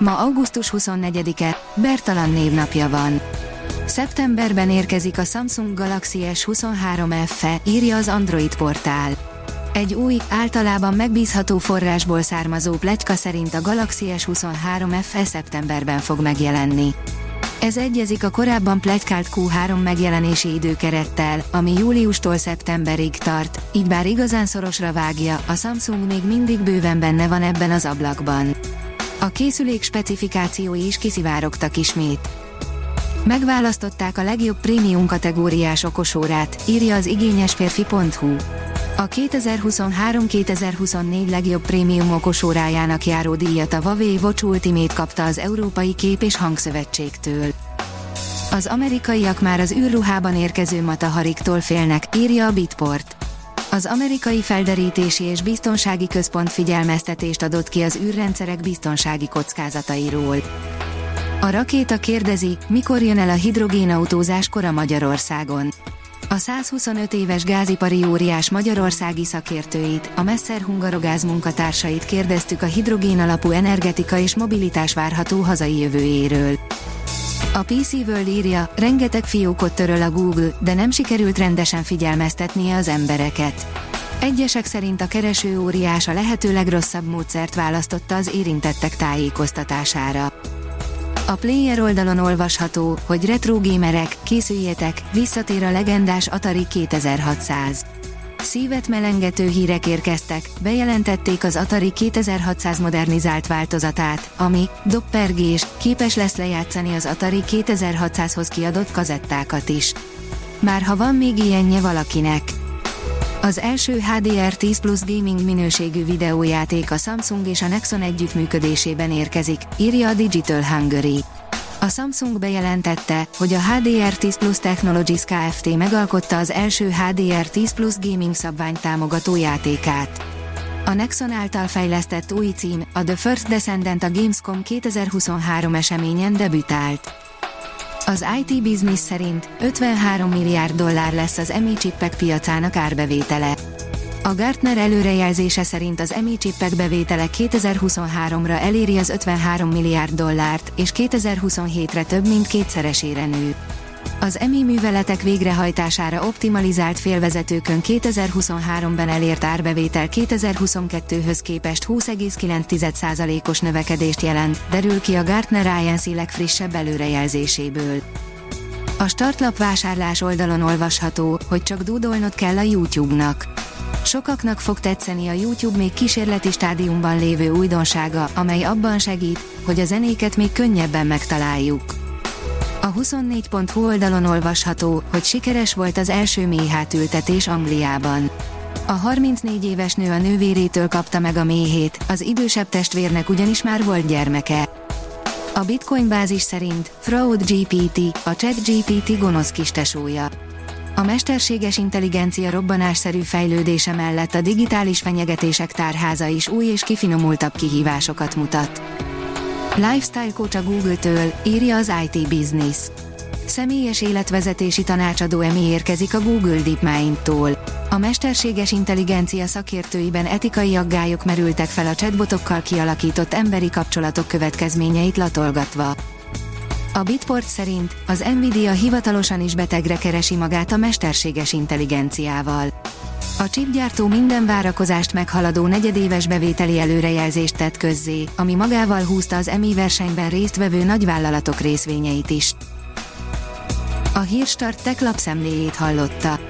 Ma augusztus 24-e, Bertalan névnapja van. Szeptemberben érkezik a Samsung Galaxy S23 FE, írja az Android portál. Egy új, általában megbízható forrásból származó pletyka szerint a Galaxy S23 FE szeptemberben fog megjelenni. Ez egyezik a korábban pletykált Q3 megjelenési időkerettel, ami júliustól szeptemberig tart, így bár igazán szorosra vágja, a Samsung még mindig bőven benne van ebben az ablakban. A készülék specifikációi is kiszivárogtak ismét. Megválasztották a legjobb prémium kategóriás okosórát, írja az igényesférfi.hu. A 2023-2024 legjobb prémium okosórájának járó díjat a Huawei Watch Ultimate kapta az Európai Kép és Hangszövetségtől. Az amerikaiak már az űrruhában érkező Matahariktól félnek, írja a Bitport. Az amerikai felderítési és biztonsági központ figyelmeztetést adott ki az űrrendszerek biztonsági kockázatairól. A rakéta kérdezi, mikor jön el a hidrogénautózás kora Magyarországon. A 125 éves gázipari óriás magyarországi szakértőit, a Messer Hungarogáz munkatársait kérdeztük a hidrogén alapú energetika és mobilitás várható hazai jövőjéről. A PC World írja, rengeteg fiókot töröl a Google, de nem sikerült rendesen figyelmeztetnie az embereket. Egyesek szerint a kereső óriás a lehető legrosszabb módszert választotta az érintettek tájékoztatására. A player oldalon olvasható, hogy retro gamerek, készüljetek, visszatér a legendás Atari 2600. Szívet melengető hírek érkeztek, bejelentették az Atari 2600 modernizált változatát, ami, doppergés, képes lesz lejátszani az Atari 2600-hoz kiadott kazettákat is. Már ha van még ilyenje valakinek. Az első HDR10 Plus gaming minőségű videójáték a Samsung és a Nexon együttműködésében érkezik, írja a Digital Hungary. A Samsung bejelentette, hogy a HDR10 Plus Technologies Kft. megalkotta az első HDR10 Plus gaming szabvány támogató játékát. A Nexon által fejlesztett új cím, a The First Descendant a Gamescom 2023 eseményen debütált. Az IT Business szerint 53 milliárd dollár lesz az EMI csippek piacának árbevétele. A Gartner előrejelzése szerint az EMI csippek bevétele 2023-ra eléri az 53 milliárd dollárt, és 2027-re több mint kétszeresére nő. Az EMI műveletek végrehajtására optimalizált félvezetőkön 2023-ben elért árbevétel 2022-höz képest 20,9%-os növekedést jelent, derül ki a Gartner INC legfrissebb előrejelzéséből. A startlap vásárlás oldalon olvasható, hogy csak dúdolnod kell a YouTube-nak. Sokaknak fog tetszeni a YouTube még kísérleti stádiumban lévő újdonsága, amely abban segít, hogy a zenéket még könnyebben megtaláljuk. A 24.hu oldalon olvasható, hogy sikeres volt az első méhátültetés Angliában. A 34 éves nő a nővérétől kapta meg a méhét, az idősebb testvérnek ugyanis már volt gyermeke. A Bitcoin bázis szerint Fraud GPT, a Chat GPT gonosz kistesója. A mesterséges intelligencia robbanásszerű fejlődése mellett a digitális fenyegetések tárháza is új és kifinomultabb kihívásokat mutat. Lifestyle coach a Google-től, írja az IT Business. Személyes életvezetési tanácsadó emi érkezik a Google DeepMind-tól. A mesterséges intelligencia szakértőiben etikai aggályok merültek fel a chatbotokkal kialakított emberi kapcsolatok következményeit latolgatva. A Bitport szerint az Nvidia hivatalosan is betegre keresi magát a mesterséges intelligenciával. A chipgyártó minden várakozást meghaladó negyedéves bevételi előrejelzést tett közzé, ami magával húzta az EMI versenyben résztvevő nagyvállalatok részvényeit is. A Hírstart tech lapszemléjét hallotta.